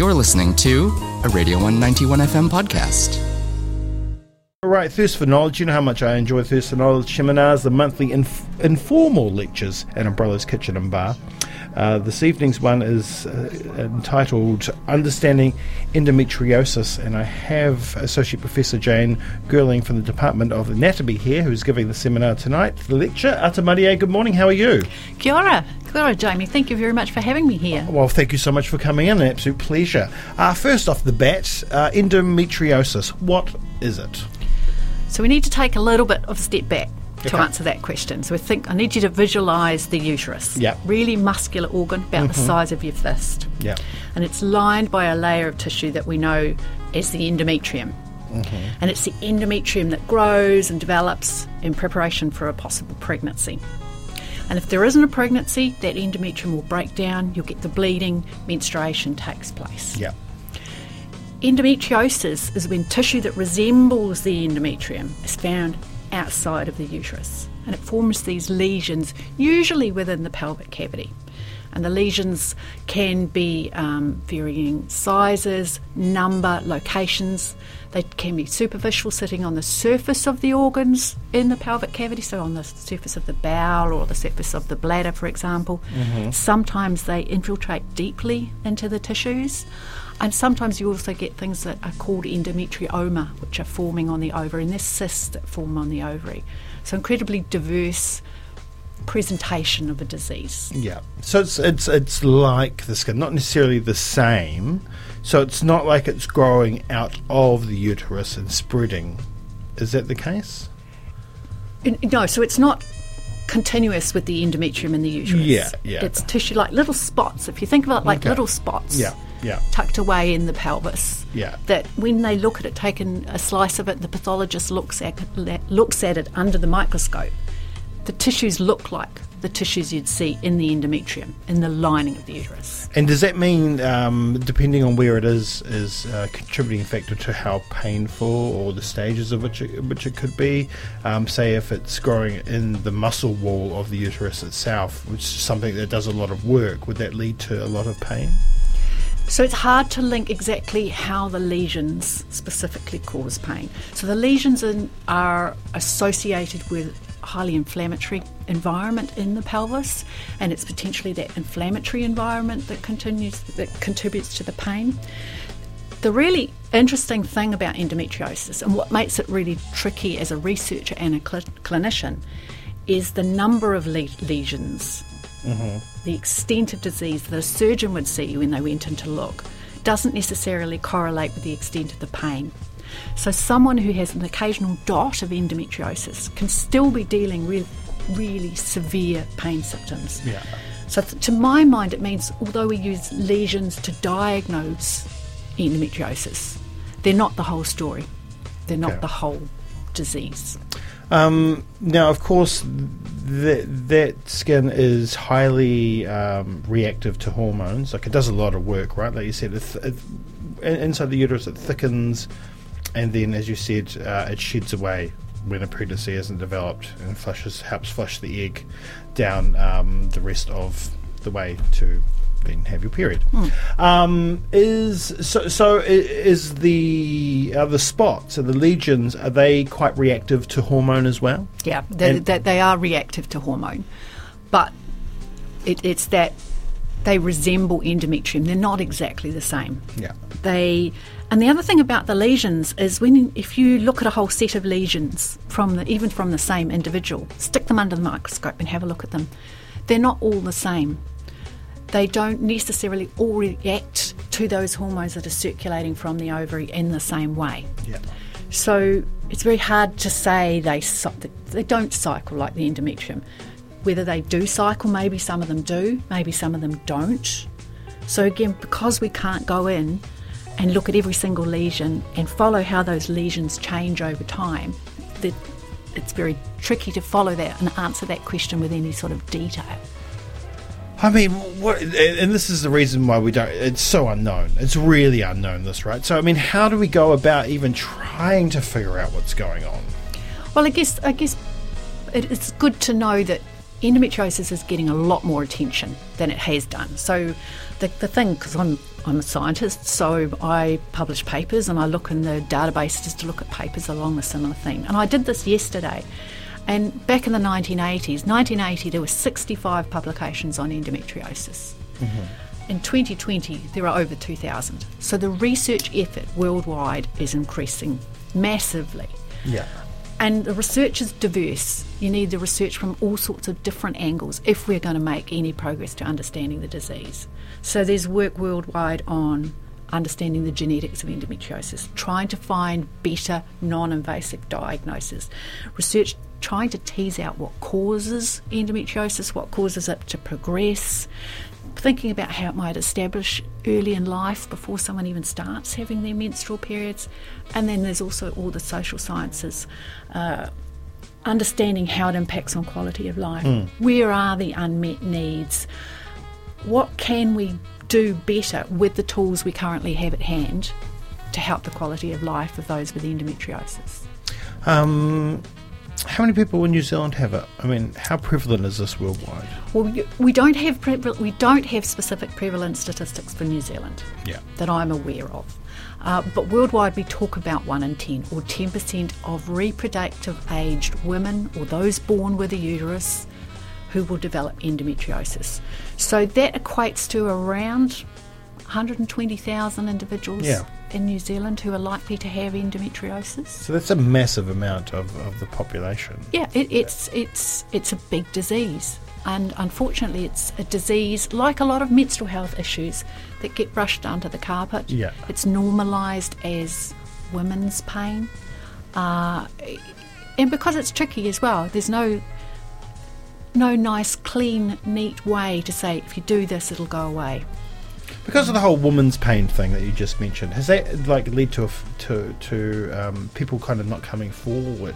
You're listening to a Radio 191 FM podcast. All right, Thirst for Knowledge. You know how much I enjoy Thirst for Knowledge seminars, the monthly inf- informal lectures at Umbrella's Kitchen and Bar. Uh, this evening's one is uh, entitled Understanding Endometriosis, and I have Associate Professor Jane Girling from the Department of Anatomy here who's giving the seminar tonight, the lecture. Atamarie, good morning, how are you? Kia ora. Kia ora, Jamie. Thank you very much for having me here. Well, thank you so much for coming in, an absolute pleasure. Uh, first off the bat, uh, endometriosis, what is it? So we need to take a little bit of a step back to Okay. answer that question. So I think I need you to visualize the uterus. Yeah. Really muscular organ, about the mm-hmm. size of your fist. Yeah. And it's lined by a layer of tissue that we know as the endometrium. Mm-hmm. And it's the endometrium that grows and develops in preparation for a possible pregnancy. And if there isn't a pregnancy, that endometrium will break down, you'll get the bleeding, menstruation takes place. Yeah. Endometriosis is when tissue that resembles the endometrium is found outside of the uterus and it forms these lesions, usually within the pelvic cavity. And the lesions can be um, varying sizes, number, locations. They can be superficial, sitting on the surface of the organs in the pelvic cavity, so on the surface of the bowel or the surface of the bladder, for example. Sometimes they infiltrate deeply into the tissues. And sometimes you also get things that are called endometrioma, which are forming on the ovary, and there's cysts that form on the ovary. So incredibly diverse presentation of a disease. Yeah. So it's it's it's like the skin, not necessarily the same. So it's not like it's growing out of the uterus and spreading. Is that the case? No, so it's not continuous with the endometrium in the uterus. Yeah, yeah. It's tissue like little spots. If you think it like Okay. little spots. Yeah. Yeah. Tucked away in the pelvis. Yeah. That when they look at it, taking a slice of it, the pathologist looks at looks at it under the microscope. The tissues look like the tissues you'd see in the endometrium, in the lining of the uterus. And does that mean, um, depending on where it is, is a contributing factor to how painful or the stages of which it, which it could be? Um, say if it's growing in the muscle wall of the uterus itself, which is something that does a lot of work, would that lead to a lot of pain? So it's hard to link exactly how the lesions specifically cause pain. So the lesions in, are associated with highly inflammatory environment in the pelvis, and it's potentially that inflammatory environment that continues that contributes to the pain. The really interesting thing about endometriosis and what makes it really tricky as a researcher and a cl- clinician is the number of le- lesions mm-hmm. the extent of disease that a surgeon would see when they went in to look doesn't necessarily correlate with the extent of the pain. So, someone who has an occasional dot of endometriosis can still be dealing with really severe pain symptoms. Yeah. So, th- to my mind, it means although we use lesions to diagnose endometriosis, they're not the whole story, they're not Okay. the whole disease. Um, now, of course, that that skin is highly um, reactive to hormones. Like it does a lot of work, right? Like you said, it th- it, inside the uterus, it thickens, and then, as you said, uh, it sheds away when a pregnancy isn't developed, and flushes helps flush the egg down um, the rest of the way to then have your period. Um, is so so is the uh, the spots and the lesions are they quite reactive to hormone as well? Yeah, they, they, they are reactive to hormone, but it, it's that they resemble endometrium. They're not exactly the same. Yeah. They, and the other thing about the lesions is when if you look at a whole set of lesions from the, even from the same individual, stick them under the microscope and have a look at them, they're not all the same. They don't necessarily all react to those hormones that are circulating from the ovary in the same way. Yeah. So it's very hard to say they they don't cycle like the endometrium. Whether they do cycle, maybe some of them do, maybe some of them don't. So again, because we can't go in and look at every single lesion and follow how those lesions change over time, that it's very tricky to follow that and answer that question with any sort of detail. I mean, what, and this is the reason why we don't. It's so unknown. It's really unknown. This, right? So, I mean, how do we go about even trying to figure out what's going on? Well, I guess I guess it, it's good to know that endometriosis is getting a lot more attention than it has done. So the, the thing, because I'm I'm a scientist, so I publish papers and I look in the databases to look at papers along a similar theme. And I did this yesterday. And back in the 1980s, 1980, there were 65 publications on endometriosis. Mm-hmm. In 2020, there are over 2,000. So the research effort worldwide is increasing massively. Yeah. And the research is diverse. You need the research from all sorts of different angles if we're going to make any progress to understanding the disease. So there's work worldwide on understanding the genetics of endometriosis, trying to find better non invasive diagnosis, research trying to tease out what causes endometriosis, what causes it to progress, thinking about how it might establish early in life before someone even starts having their menstrual periods. And then there's also all the social sciences. Uh, understanding how it impacts on quality of life. Where are the unmet needs? What can we do better with the tools we currently have at hand to help the quality of life of those with endometriosis? Um, how many people in New Zealand have it? I mean, how prevalent is this worldwide? Well, we don't have preval- we don't have specific prevalence statistics for New Zealand. Yeah. that I'm aware of. Uh, but worldwide, we talk about 1 in 10 or 10% of reproductive aged women or those born with a uterus who will develop endometriosis. So that equates to around 120,000 individuals Yeah. In New Zealand who are likely to have endometriosis. So that's a massive amount of, of the population. Yeah, it, it's it's it's a big disease, and unfortunately, it's a disease like a lot of menstrual health issues that get brushed under the carpet. Yeah. it's normalised as women's pain, uh, and because it's tricky as well. There's no no nice, clean, neat way to say if you do this, it'll go away. Because of the whole woman's pain thing that you just mentioned, has that like led to a to to um, people kind of not coming forward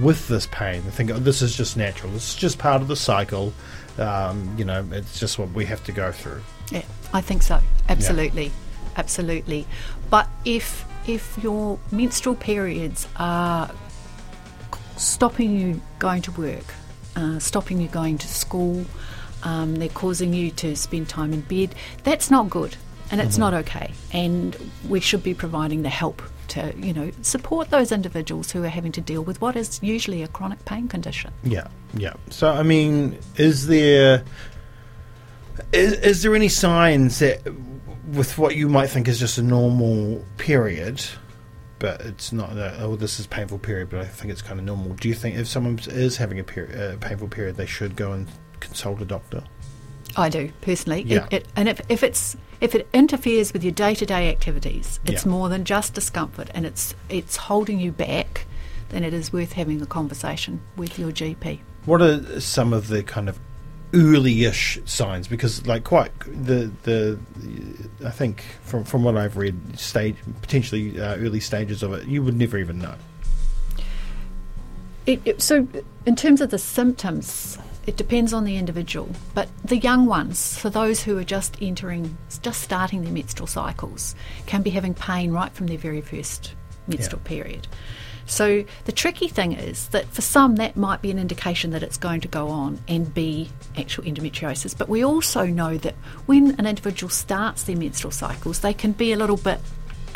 with this pain? They think oh, this is just natural. This is just part of the cycle. Um, you know, it's just what we have to go through. Yeah, I think so. Absolutely, absolutely. But if if your menstrual periods are stopping you going to work, uh, stopping you going to school, um, they're causing you to spend time in bed, that's not good, and it's not okay. And we should be providing the help to you know support those individuals who are having to deal with what is usually a chronic pain condition. Yeah, yeah. So I mean, is there is, is there any signs that with what you might think is just a normal period, but it's not? A, oh, this is painful period, but I think it's kind of normal. Do you think if someone is having a period, uh, painful period, they should go and consult a doctor? I do personally. It- Yeah. It, and if, if it's if it interferes with your day to day activities, it's Yeah. more than just discomfort, and it's it's holding you back. Then it is worth having a conversation with your GP. What are some of the kind of early-ish signs? Because like quite the the I think from from what I've read, stage potentially uh, early stages of it, you would never even know. It, it, so, in terms of the symptoms, it depends on the individual. But the young ones, for those who are just entering, just starting their menstrual cycles, can be having pain right from their very first menstrual period. So, the tricky thing is that for some, that might be an indication that it's going to go on and be actual endometriosis. But we also know that when an individual starts their menstrual cycles, they can be a little bit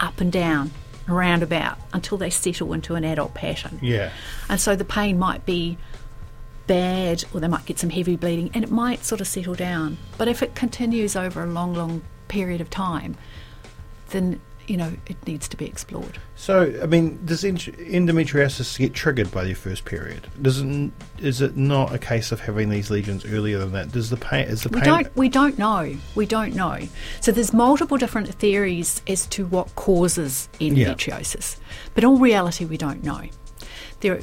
up and down, roundabout, until they settle into an adult pattern. Yeah. And so the pain might be bad, or they might get some heavy bleeding, and it might sort of settle down. But if it continues over a long, long period of time, then you know it needs to be explored. So, I mean, does endometriosis get triggered by your first period? Doesn't is it not a case of having these lesions earlier than that? Does the pain is the pain? We don't we don't know. We don't know. So there's multiple different theories as to what causes endometriosis. But in all reality we don't know. There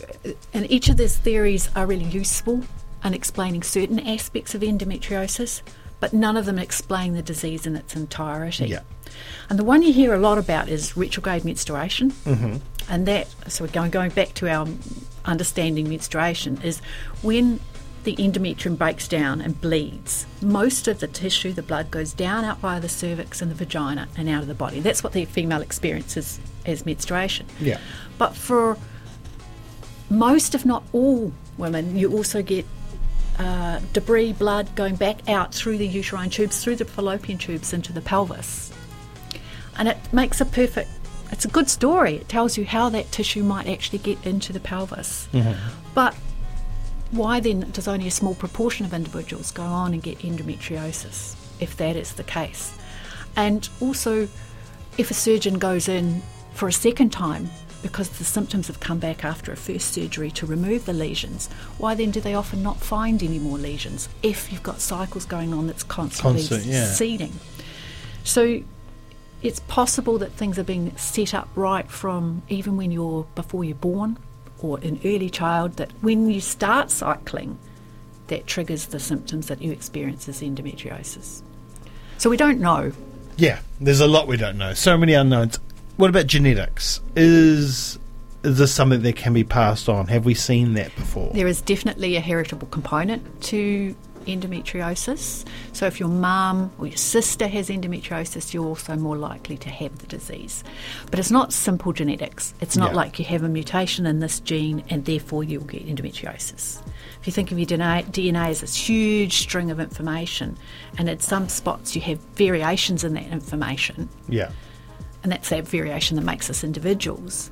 and each of these theories are really useful in explaining certain aspects of endometriosis, but none of them explain the disease in its entirety. Yeah. And the one you hear a lot about is retrograde menstruation. Mm-hmm. And that, so we're going, going back to our understanding menstruation, is when the endometrium breaks down and bleeds, most of the tissue, the blood, goes down out via the cervix and the vagina and out of the body. That's what the female experiences as menstruation. Yeah. But for most, if not all, women, you also get uh, debris, blood going back out through the uterine tubes, through the fallopian tubes into the pelvis. And it makes a perfect, it's a good story. It tells you how that tissue might actually get into the pelvis. But why then does only a small proportion of individuals go on and get endometriosis, if that is the case? And also, if a surgeon goes in for a second time because the symptoms have come back after a first surgery to remove the lesions, why then do they often not find any more lesions if you've got cycles going on that's constantly Constant, yeah. seeding? So it's possible that things are being set up right from even when you're before you're born or an early child that when you start cycling that triggers the symptoms that you experience as endometriosis so we don't know Yeah, there's a lot we don't know. So many unknowns. What about genetics? Is is this something that can be passed on? Have we seen that before? there is definitely a heritable component to endometriosis so if your mum or your sister has endometriosis you're also more likely to have the disease but it's not simple genetics it's not Yeah. like you have a mutation in this gene and therefore you'll get endometriosis if you think of your DNA, DNA as this huge string of information and at some spots you have variations in that information Yeah. And that's that variation that makes us individuals.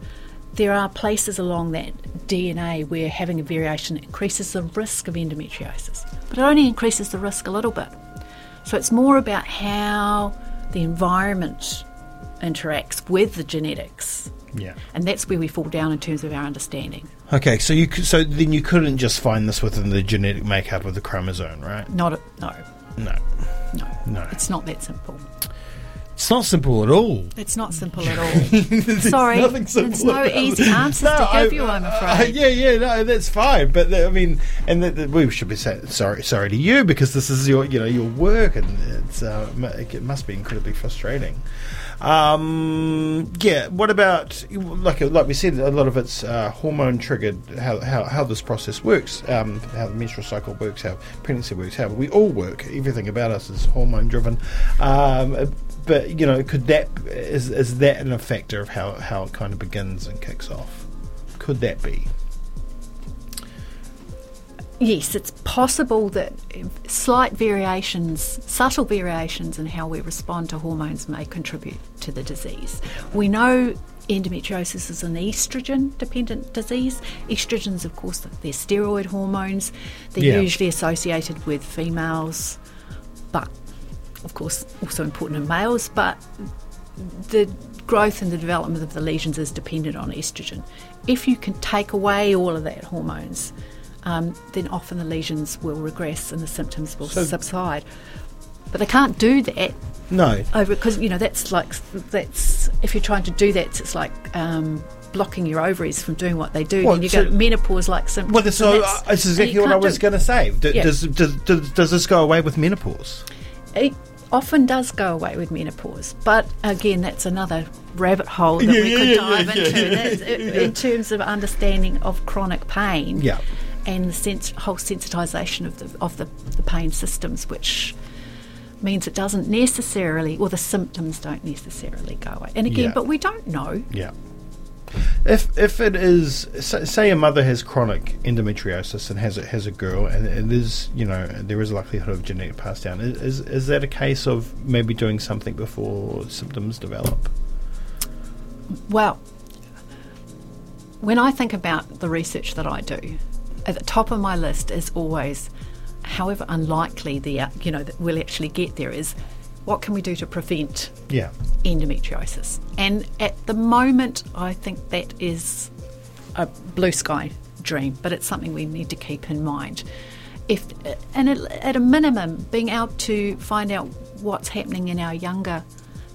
There are places along that DNA where having a variation increases the risk of endometriosis, but it only increases the risk a little bit. So it's more about how the environment interacts with the genetics, Yeah. and that's where we fall down in terms of our understanding. Okay, so you so then you couldn't just find this within the genetic makeup of the chromosome, right? Not a, no, No. no, No. it's not that simple. It's not simple at all. It's not simple at all. Sorry, nothing simple there's no easy answers No, to give I- you. I'm afraid. yeah, yeah, no, that's fine. But the, I mean, and the, the, we should be saying sorry, sorry to you because this is your, you know, your work, and it's uh, it must be incredibly frustrating. Um, yeah. What about like like we said, a lot of it's uh, hormone triggered. How, how how this process works, um, how the menstrual cycle works, how pregnancy works, how we all work. Everything about us is hormone driven. Um, but you know, could that is is that an factor of how how it kind of begins and kicks off? Could that be? Yes, it's possible that slight variations, subtle variations in how we respond to hormones may contribute to the disease. We know endometriosis is an estrogen dependent disease. Estrogens, of course, they're steroid hormones. They're Yeah. usually associated with females, but of course also important in males. But the growth and the development of the lesions is dependent on estrogen. If you can take away all of that hormones, um, then often the lesions will regress and the symptoms will So- subside. But they can't do that No. over because you know that's like that's if you're trying to do that, it's like um, blocking your ovaries from doing what they do. Well, then you so- get menopause-like symptoms. Well, and so that's- uh, this is exactly what I was going to say. D- Yeah. does, does, does does this go away with menopause? it often does go away with menopause, but again, that's another rabbit hole that Yeah, we could yeah, dive yeah, into. In terms of understanding of chronic pain, Yeah. and the whole sensitisation of the of the, the pain systems, which means it doesn't necessarily, or the symptoms don't necessarily go away. And again, but we don't know. Yeah. If if it is say, a mother has chronic endometriosis and has a, has a girl and is you know there is a likelihood of genetic pass down is, is is that a case of maybe doing something before symptoms develop? Well, when I think about the research that I do, at the top of my list is always, however unlikely the uh, you know that we'll actually get there is, what can we do to prevent Yeah. endometriosis? And at the moment, I think that is a blue sky dream, but it's something we need to keep in mind. If and at, a minimum, being able to find out what's happening in our younger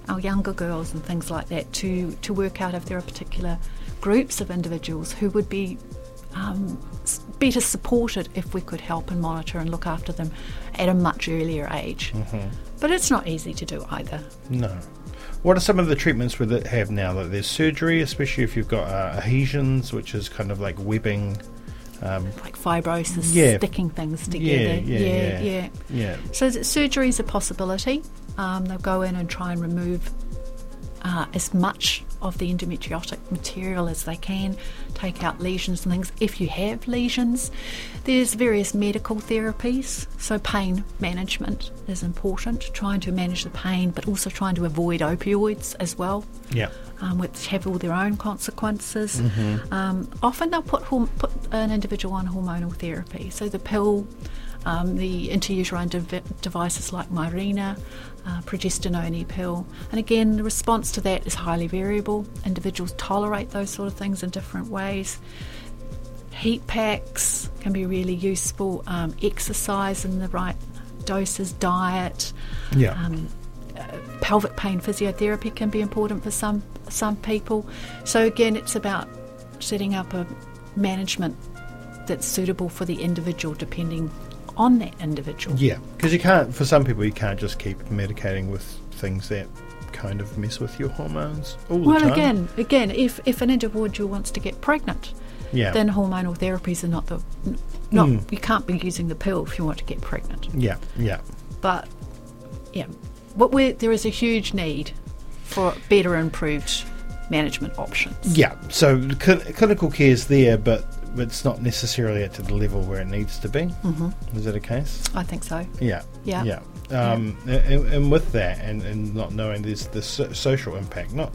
our younger girls and things like that to to work out if there are particular groups of individuals who would be um, better supported if we could help and monitor and look after them at a much earlier age. But it's not easy to do either. No. What are some of the treatments we have now? That there's surgery, especially if you've got uh, adhesions, which is kind of like webbing. Um, like fibrosis, Yeah. sticking things together. yeah, yeah, yeah, yeah, yeah. So surgery is a possibility. Um, they'll go in and try and remove uh, as much of the endometriotic material as they can, take out lesions and things. If you have lesions, there's various medical therapies. So pain management is important, trying to manage the pain, but also trying to avoid opioids as well. Yeah. Um, which have all their own consequences. Um, often they'll put horm- put an individual on hormonal therapy. So the pill, um, the interuterine dev- devices like Mirena, uh, progesterone pill, and again the response to that is highly variable. Individuals tolerate those sort of things in different ways. Heat packs can be really useful. Um, exercise in the right doses, diet. Yeah. Um, uh, pelvic pain physiotherapy can be important for some some people. So again, it's about setting up a management that's suitable for the individual, depending on that individual. Yeah, because you can't. For some people, you can't just keep medicating with things that kind of mess with your hormones all the Well, again, again, if if an individual wants to get pregnant, yeah, then hormonal therapies are not the not Mm. you can't be using the pill if you want to get pregnant. yeah, yeah, But yeah, what we there is a huge need for better improved management options. yeah. So cl- clinical care is there, but it's not necessarily at the level where it needs to be. hmm Is that a case? I think so. Yeah, Yeah. yeah. Um, And, and with that, and, and not knowing there's the so- social impact, not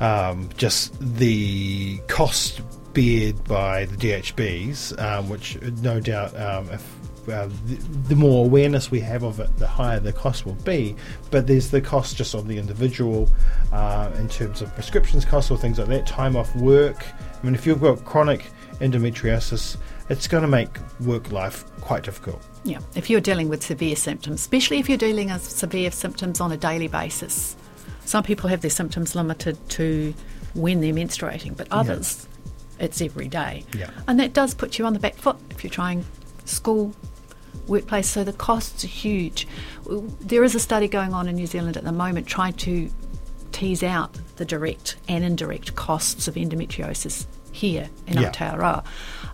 um, just the cost bared by the DHBs, um, which no doubt, um, if uh, the, the more awareness we have of it, the higher the cost will be. But there's the cost just on the individual uh, in terms of prescriptions costs or things like that, time off work. I mean, if you've got chronic endometriosis, it's going to make work life quite difficult. Yeah, if you're dealing with severe symptoms, especially if you're dealing with severe symptoms on a daily basis. Some people have their symptoms limited to when they're menstruating, but others, it's every day. Yeah. And that does put you on the back foot if you're trying school, workplace. So the costs are huge. There is a study going on in New Zealand at the moment trying to tease out the direct and indirect costs of endometriosis here in Yeah. Aotearoa.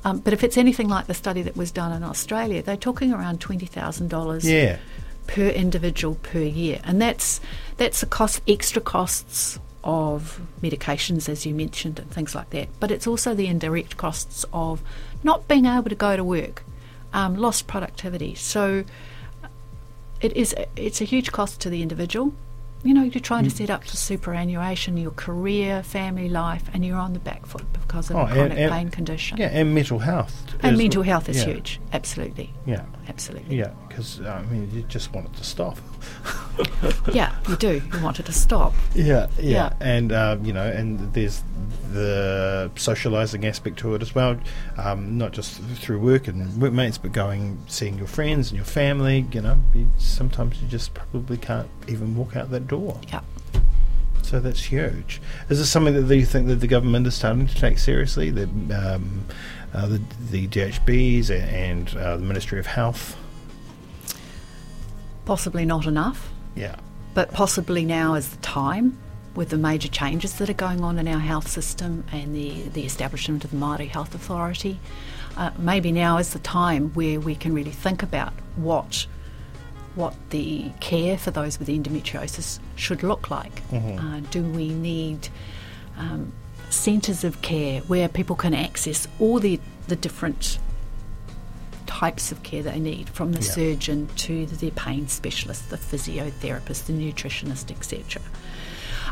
Um, but if it's anything like the study that was done in Australia, they're talking around twenty thousand dollars Yeah. per individual per year, and that's that's the cost, extra costs of medications, as you mentioned, and things like that. But it's also the indirect costs of not being able to go to work, um, lost productivity. So it is it's a huge cost to the individual. You know, you're trying to Mm. set up for superannuation, your career, family life, and you're on the back foot because of Oh, a and- and- pain condition. Yeah, and mental health. And mental health is yeah, huge. Absolutely. Yeah, Absolutely. yeah, because I mean, you just want it to stop. Yeah, you do. You want it to stop. Yeah, yeah, Yeah. and um, you know, and there's the socialising aspect to it as well, um, not just through work and workmates, but going seeing your friends and your family. You know, you, sometimes you just probably can't even walk out that door. Yeah. So that's huge. Is this something that you think that the government is starting to take seriously? The um, uh, the, the DHBs and uh, the Ministry of Health. Possibly not enough, Yeah, but possibly now is the time with the major changes that are going on in our health system and the, the establishment of the Māori Health Authority. Uh, maybe now is the time where we can really think about what what the care for those with endometriosis should look like. Uh, do we need um, centres of care where people can access all the, the different types of care they need, from the Yeah. surgeon to the pain specialist, the physiotherapist, the nutritionist, etc.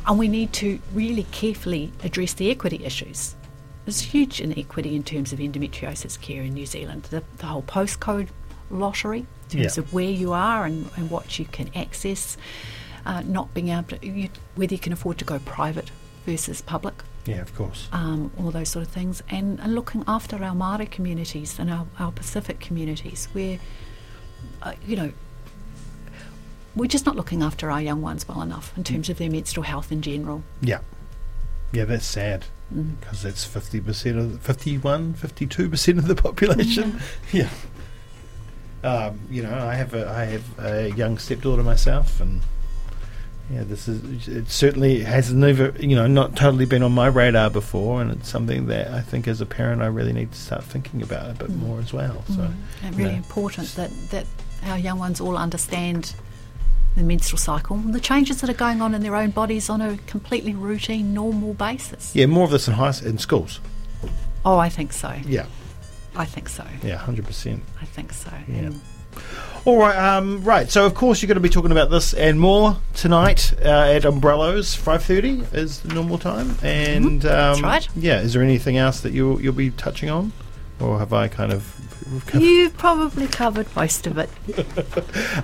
And we need to really carefully address the equity issues. There's huge inequity in terms of endometriosis care in New Zealand. The, the whole postcode lottery, in terms Yeah. of where you are and, and what you can access, uh, not being able to, you, whether you can afford to go private versus public yeah, of course. um, all those sort of things, and, and looking after our Māori communities and our, our Pacific communities, where, uh, you know, we're just not looking after our young ones well enough in terms of their menstrual health in general. Yeah. Yeah, that's sad Mm. because that's 50% of 51, 52% of the population. Yeah. Um, you know, I have a I have a young stepdaughter myself and yeah, this is it certainly has never, you know, not totally been on my radar before and it's something that I think as a parent I really need to start thinking about a bit Mm. more as well. So Mm. And really yeah. important that, that our young ones all understand the menstrual cycle, and the changes that are going on in their own bodies on a completely routine, normal basis. Yeah, more of this in high in schools. Oh, I think so. Yeah, I think so. yeah, hundred percent. I think so. Yeah. And All right, um, right. So of course you're going to be talking about this and more tonight uh, at Umbrellas. Five thirty is the normal time, and um, That's right. Yeah, is there anything else that you'll you'll be touching on, or have I kind of? Covered- You've probably covered most of it.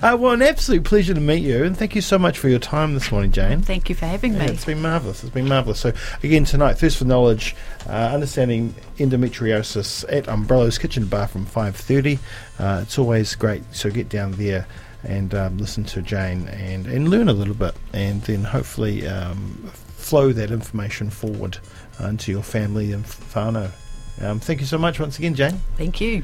Uh, well, an absolute pleasure to meet you, and thank you so much for your time this morning, Jane. Thank you for having Yeah, me. it's been marvellous. It's been marvellous. So, again, tonight, Thirst for Knowledge, uh, Understanding Endometriosis at Umbrellas Kitchen Bar from 5.30. Uh, it's always great. So get down there and um, listen to Jane and, and learn a little bit and then hopefully um, flow that information forward uh, into your family and whānau. Um, thank you so much once again, Jane. Thank you.